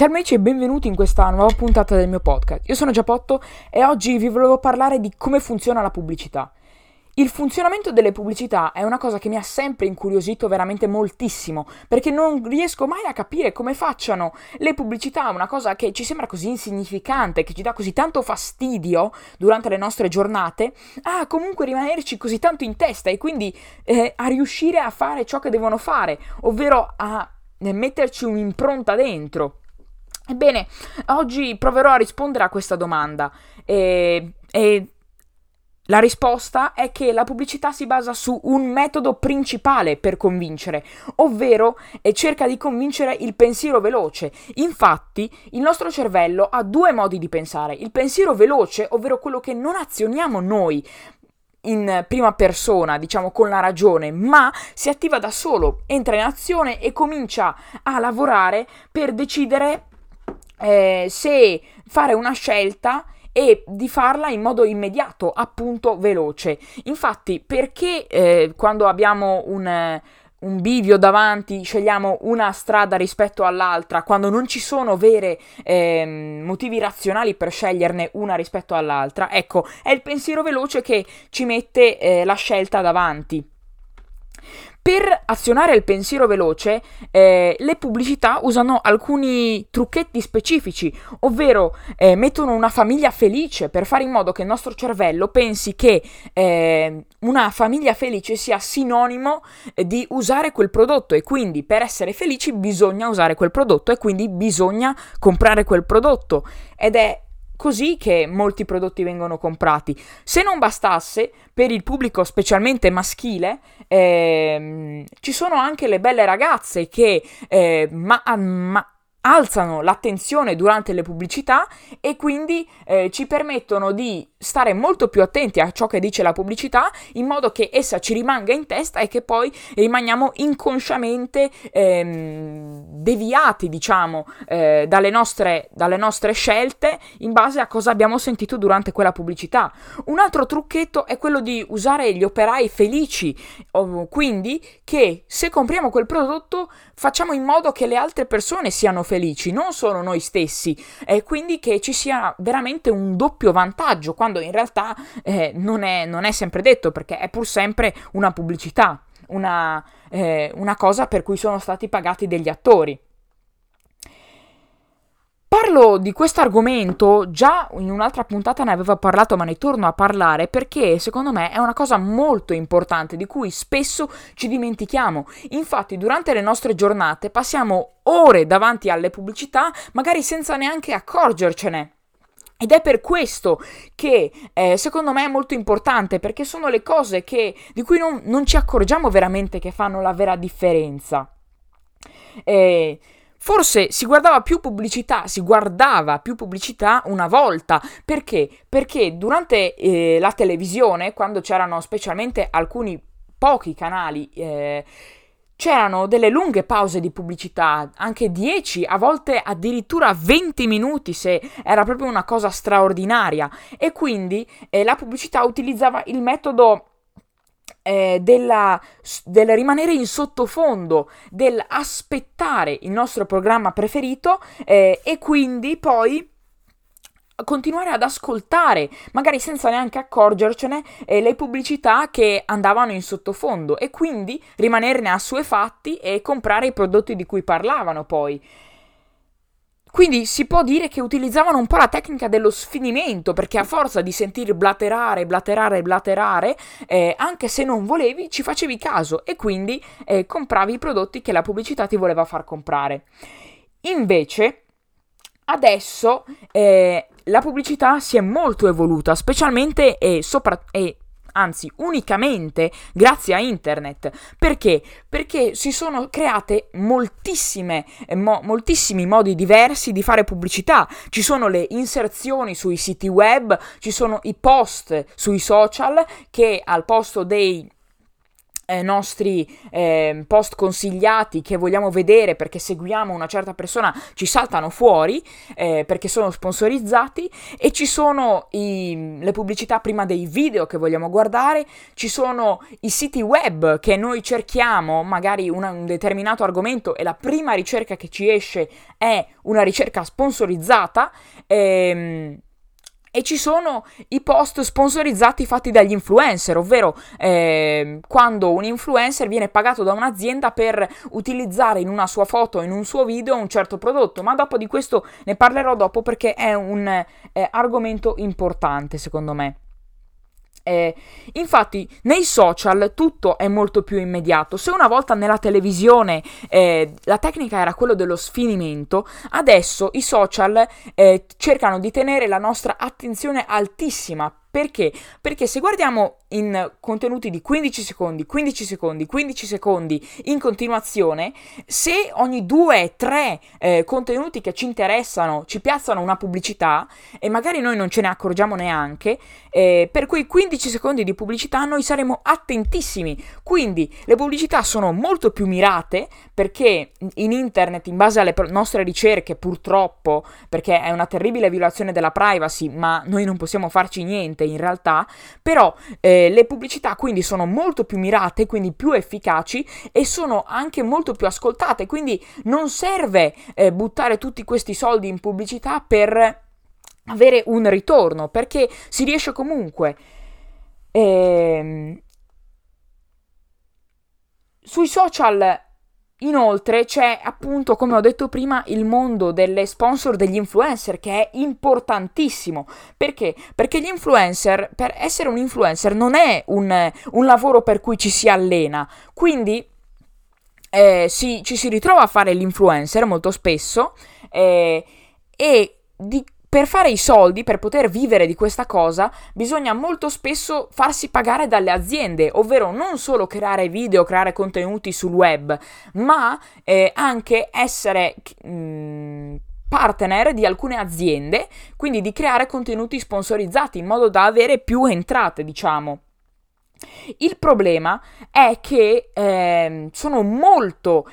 Salve amici e benvenuti in questa nuova puntata del mio podcast. Io sono Giapotto e oggi vi volevo parlare di come funziona la pubblicità. Il funzionamento delle pubblicità è una cosa che mi ha sempre incuriosito veramente moltissimo, perché non riesco mai a capire come facciano le pubblicità, una cosa che ci sembra così insignificante, che ci dà così tanto fastidio durante le nostre giornate, a comunque rimanerci così tanto in testa e quindi eh, a riuscire a fare ciò che devono fare, ovvero a eh, metterci un'impronta dentro. Ebbene, oggi proverò a rispondere a questa domanda e, e la risposta è che la pubblicità si basa su un metodo principale per convincere, ovvero cerca di convincere il pensiero veloce. Infatti, il nostro cervello ha due modi di pensare. Il pensiero veloce, ovvero quello che non azioniamo noi, in prima persona, diciamo con la ragione, ma si attiva da solo, entra in azione e comincia a lavorare per decidere eh, se fare una scelta e di farla in modo immediato, appunto veloce. Infatti, perché eh, quando abbiamo un, un bivio davanti scegliamo una strada rispetto all'altra, quando non ci sono veri eh, motivi razionali per sceglierne una rispetto all'altra, ecco, è il pensiero veloce che ci mette eh, la scelta davanti. Per azionare il pensiero veloce, eh, le pubblicità usano alcuni trucchetti specifici, ovvero eh, mettono una famiglia felice per fare in modo che il nostro cervello pensi che eh, una famiglia felice sia sinonimo di usare quel prodotto e quindi per essere felici bisogna usare quel prodotto e quindi bisogna comprare quel prodotto. Ed è così che molti prodotti vengono comprati. Se non bastasse, per il pubblico specialmente maschile, ehm, ci sono anche le belle ragazze che eh, ma, ma, alzano l'attenzione durante le pubblicità e quindi eh, ci permettono di stare molto più attenti a ciò che dice la pubblicità in modo che essa ci rimanga in testa e che poi rimaniamo inconsciamente ehm, deviati diciamo eh, dalle, nostre, dalle nostre scelte in base a cosa abbiamo sentito durante quella pubblicità. Un altro trucchetto è quello di usare gli operai felici quindi che se compriamo quel prodotto facciamo in modo che le altre persone siano felici non solo noi stessi e quindi che ci sia veramente un doppio vantaggio quando in realtà eh, non, è, non, è, sempre detto perché è pur sempre una pubblicità, una, eh, una cosa per cui sono stati pagati degli attori. Parlo di questo argomento, già in un'altra puntata ne avevo parlato, ma ne torno a parlare perché secondo me è una cosa molto importante di cui spesso ci dimentichiamo. Infatti, durante le nostre giornate passiamo ore davanti alle pubblicità, magari senza neanche accorgercene. Ed è per questo che eh, secondo me è molto importante, perché sono le cose che, di cui non, non, ci accorgiamo veramente che fanno la vera differenza. Eh, Forse si guardava più pubblicità, si guardava più pubblicità una volta. Perché? Perché durante eh, la televisione, quando c'erano specialmente alcuni pochi canali, eh, c'erano delle lunghe pause di pubblicità, anche 10, a volte addirittura 20 minuti se era proprio una cosa straordinaria. E quindi eh, la pubblicità utilizzava il metodo eh, della, del rimanere in sottofondo, del aspettare il nostro programma preferito eh, e quindi poi continuare ad ascoltare, magari senza neanche accorgercene, eh, le pubblicità che andavano in sottofondo e quindi rimanerne assuefatti e comprare i prodotti di cui parlavano poi. Quindi si può dire che utilizzavano un po' la tecnica dello sfinimento, perché a forza di sentir blaterare, blaterare, blaterare, eh, anche se non volevi, ci facevi caso e quindi eh, compravi i prodotti che la pubblicità ti voleva far comprare. Invece, adesso eh, la pubblicità si è molto evoluta, specialmente e, sopra- anzi unicamente grazie a internet. Perché? Perché si sono create moltissime, eh, mo- moltissimi modi diversi di fare pubblicità. Ci sono le inserzioni sui siti web, ci sono i post sui social che al posto dei eh, nostri eh, post consigliati che vogliamo vedere perché seguiamo una certa persona ci saltano fuori eh, perché sono sponsorizzati e ci sono i, le pubblicità prima dei video che vogliamo guardare, ci sono i siti web che noi cerchiamo magari una, un determinato argomento e la prima ricerca che ci esce è una ricerca sponsorizzata. Ehm, e ci sono i post sponsorizzati fatti dagli influencer, ovvero eh, quando un influencer viene pagato da un'azienda per utilizzare in una sua foto, in un suo video, un certo prodotto. Ma dopo di questo ne parlerò dopo perché è un eh, argomento importante secondo me. Eh, infatti nei social tutto è molto più immediato. Se una volta nella televisione eh, la tecnica era quello dello sfinimento, adesso i social eh, cercano di tenere la nostra attenzione altissima perché? Perché se guardiamo in contenuti di 15 secondi, 15 secondi, 15 secondi in continuazione, se ogni 2-3 eh, contenuti che ci interessano ci piazzano una pubblicità e magari noi non ce ne accorgiamo neanche, eh, per quei 15 secondi di pubblicità noi saremo attentissimi. Quindi le pubblicità sono molto più mirate perché in internet, in base alle nostre ricerche, purtroppo, perché è una terribile violazione della privacy, ma noi non possiamo farci niente in realtà, però eh, le pubblicità quindi sono molto più mirate, quindi più efficaci e sono anche molto più ascoltate, quindi non serve eh, buttare tutti questi soldi in pubblicità per avere un ritorno, perché si riesce comunque. Ehm, sui social Inoltre c'è appunto, come ho detto prima, il mondo delle sponsor degli influencer che è importantissimo. Perché? Perché gli influencer, per essere un influencer non è un, un lavoro per cui ci si allena. Quindi eh, si, ci si ritrova a fare l'influencer molto spesso eh, e di per fare i soldi, per poter vivere di questa cosa, bisogna molto spesso farsi pagare dalle aziende, ovvero non solo creare video, creare contenuti sul web, ma eh, anche essere mh, mm, partner di alcune aziende, quindi di creare contenuti sponsorizzati in modo da avere più entrate, diciamo. Il problema è che eh, sono molto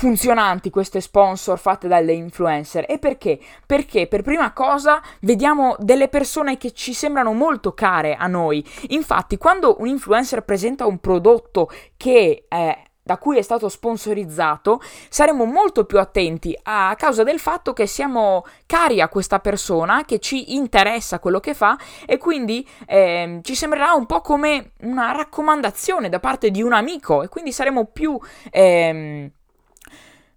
funzionanti queste sponsor fatte dalle influencer. E perché? Perché per prima cosa vediamo delle persone che ci sembrano molto care a noi. Infatti, quando un influencer presenta un prodotto che eh, da cui è stato sponsorizzato, saremo molto più attenti a causa del fatto che siamo cari a questa persona, che ci interessa quello che fa e quindi eh, ci sembrerà un po' come una raccomandazione da parte di un amico e quindi saremo più... Eh,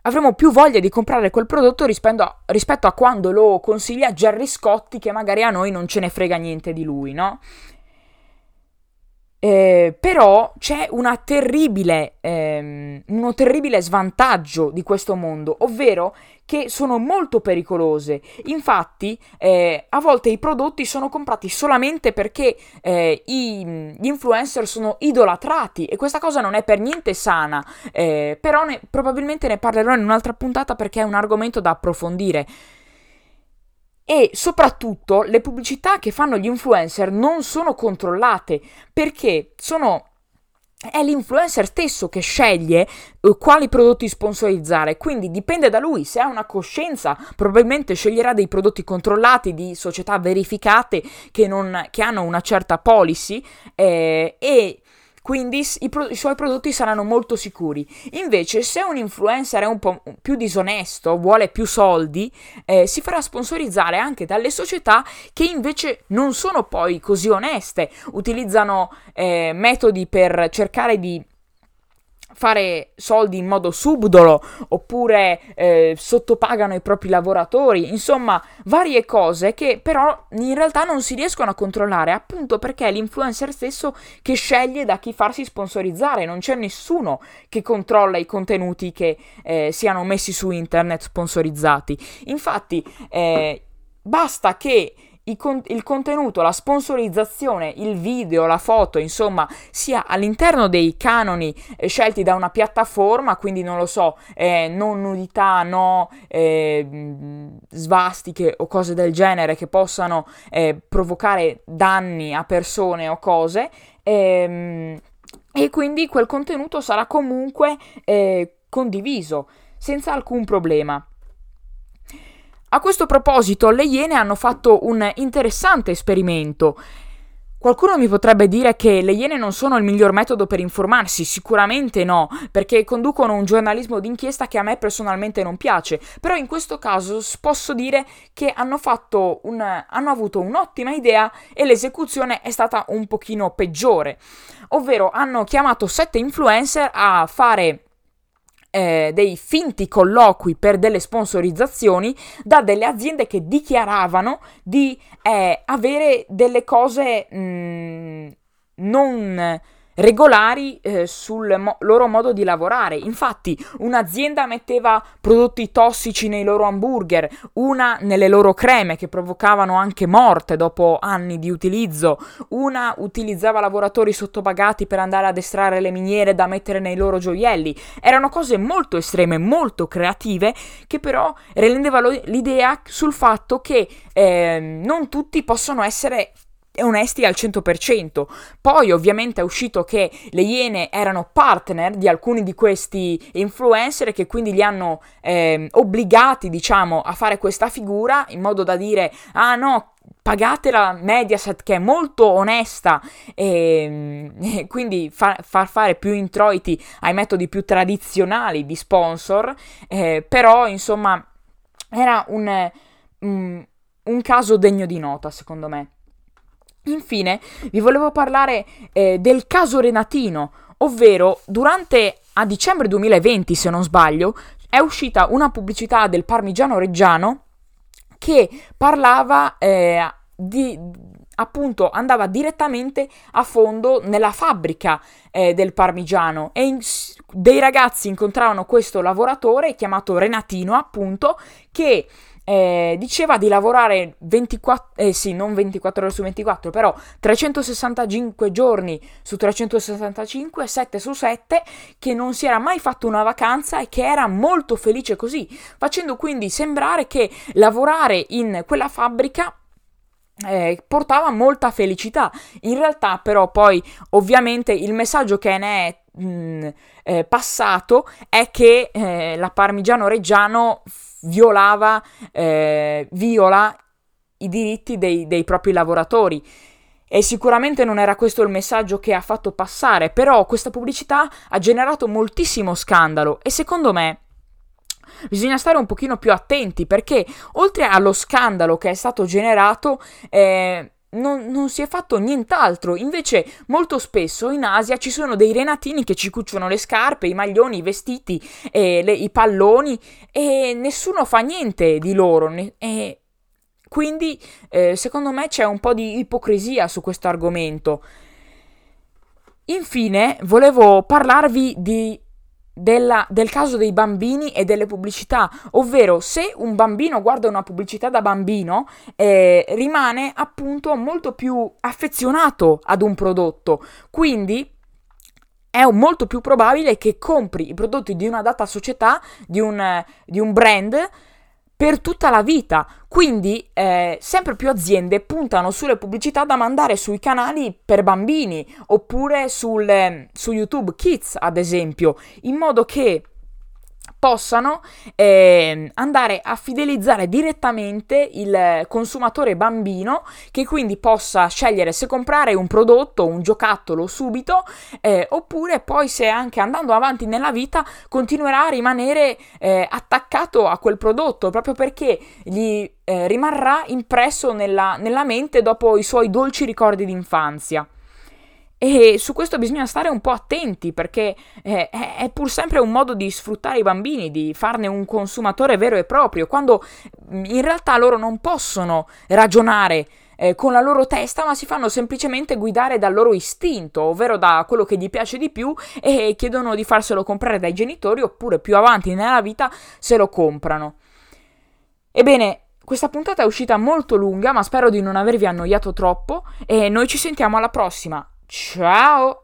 avremo più voglia di comprare quel prodotto rispetto a, rispetto a quando lo consiglia Gerry Scotti che magari a noi non ce ne frega niente di lui, no? Eh, però c'è terribile, ehm, un terribile svantaggio di questo mondo, ovvero che sono molto pericolose. Infatti, eh, a volte i prodotti sono comprati solamente perché eh, i, gli influencer sono idolatrati e questa cosa non è per niente sana. Eh, però ne, probabilmente ne parlerò in un'altra puntata perché è un argomento da approfondire. E soprattutto le pubblicità che fanno gli influencer non sono controllate perché sono è l'influencer stesso che sceglie uh, quali prodotti sponsorizzare, quindi dipende da lui, se ha una coscienza probabilmente sceglierà dei prodotti controllati di società verificate che, non, che hanno una certa policy eh, e quindi i, pro- i, suoi prodotti saranno molto sicuri. Invece, se un influencer è un po' più disonesto, vuole più soldi, eh, si farà sponsorizzare anche dalle società che invece non sono poi così oneste, utilizzano eh, metodi per cercare di fare soldi in modo subdolo oppure eh, sottopagano i propri lavoratori, insomma varie cose che però in realtà non si riescono a controllare appunto perché è l'influencer stesso che sceglie da chi farsi sponsorizzare, non c'è nessuno che controlla i contenuti che eh, siano messi su internet sponsorizzati. Infatti eh, basta che il contenuto, la sponsorizzazione, il video, la foto, insomma, sia all'interno dei canoni eh, scelti da una piattaforma, quindi non lo so, eh, non nudità, no eh, svastiche o cose del genere che possano eh, provocare danni a persone o cose. Ehm, e quindi quel contenuto sarà comunque eh, condiviso senza alcun problema. A questo proposito, le Iene hanno fatto un interessante esperimento. Qualcuno mi potrebbe dire che le Iene non sono il miglior metodo per informarsi, sicuramente no, perché conducono un giornalismo d'inchiesta che a me personalmente non piace, però in questo caso posso dire che hanno, un, hanno avuto un'ottima idea e l'esecuzione è stata un pochino peggiore, ovvero hanno chiamato sette influencer a fare eh, dei finti colloqui per delle sponsorizzazioni da delle aziende che dichiaravano di eh, avere delle cose mh, mm, non regolari eh, sul mo- loro modo di lavorare. Infatti, un'azienda metteva prodotti tossici nei loro hamburger, una nelle loro creme che provocavano anche morte dopo anni di utilizzo, una utilizzava lavoratori sottopagati per andare ad estrarre le miniere da mettere nei loro gioielli. Erano cose molto estreme, molto creative, che però rendevano l'idea sul fatto che eh, non tutti possono essere onesti al 100%. Poi ovviamente è uscito che le Iene erano partner di alcuni di questi influencer che quindi li hanno eh, obbligati, diciamo, a fare questa figura in modo da dire "Ah no, pagate la Mediaset che è molto onesta e, e quindi fa, far fare più introiti ai metodi più tradizionali di sponsor, eh, però insomma era un, un, un caso degno di nota secondo me. Infine, vi volevo parlare eh, del caso Renatino, ovvero durante a dicembre 2020, se non sbaglio, è uscita una pubblicità del Parmigiano Reggiano che parlava eh, di appunto andava direttamente a fondo nella fabbrica eh, del parmigiano. E in, dei ragazzi incontravano questo lavoratore chiamato Renatino appunto che eh, diceva di lavorare 24, eh sì, non 24 ore su 24, però 365 giorni su 365, 7 su 7, che non si era mai fatto una vacanza e che era molto felice così, facendo quindi sembrare che lavorare in quella fabbrica eh, portava molta felicità. In realtà, però, poi ovviamente il messaggio che ne è mh, mm, eh, passato è che eh, la Parmigiano Reggiano violava, eh, viola i diritti dei, dei propri lavoratori. E sicuramente non era questo il messaggio che ha fatto passare, però questa pubblicità ha generato moltissimo scandalo e secondo me bisogna stare un pochino più attenti perché oltre allo scandalo che è stato generato eh, non, non, si è fatto nient'altro. Invece, molto spesso in Asia ci sono dei renatini che ci cuciono le scarpe, i maglioni, i vestiti, eh, le, i palloni e nessuno fa niente di loro. Ne, e quindi, eh, secondo me, c'è un po' di ipocrisia su questo argomento. Infine, volevo parlarvi di della, del caso dei bambini e delle pubblicità, ovvero se un bambino guarda una pubblicità da bambino eh, rimane appunto molto più affezionato ad un prodotto, quindi è molto più probabile che compri i prodotti di una data società, di un, di un brand per tutta la vita. Quindi eh, sempre più aziende puntano sulle pubblicità da mandare sui canali per bambini oppure sul, su YouTube Kids, ad esempio, in modo che possano eh, andare a fidelizzare direttamente il consumatore bambino che quindi possa scegliere se comprare un prodotto, un giocattolo subito eh, oppure poi se anche andando avanti nella vita continuerà a rimanere eh, attaccato a quel prodotto proprio perché gli eh, rimarrà impresso nella, nella mente dopo i suoi dolci ricordi d'infanzia. E su questo bisogna stare un po' attenti perché eh, è pur sempre un modo di sfruttare i bambini, di farne un consumatore vero e proprio, quando mm, in realtà loro non possono ragionare eh, con la loro testa, ma si fanno semplicemente guidare dal loro istinto, ovvero da quello che gli piace di più e chiedono di farselo comprare dai genitori oppure più avanti nella vita se lo comprano. Ebbene, questa puntata è uscita molto lunga, ma spero di non avervi annoiato troppo e noi ci sentiamo alla prossima. Ciao!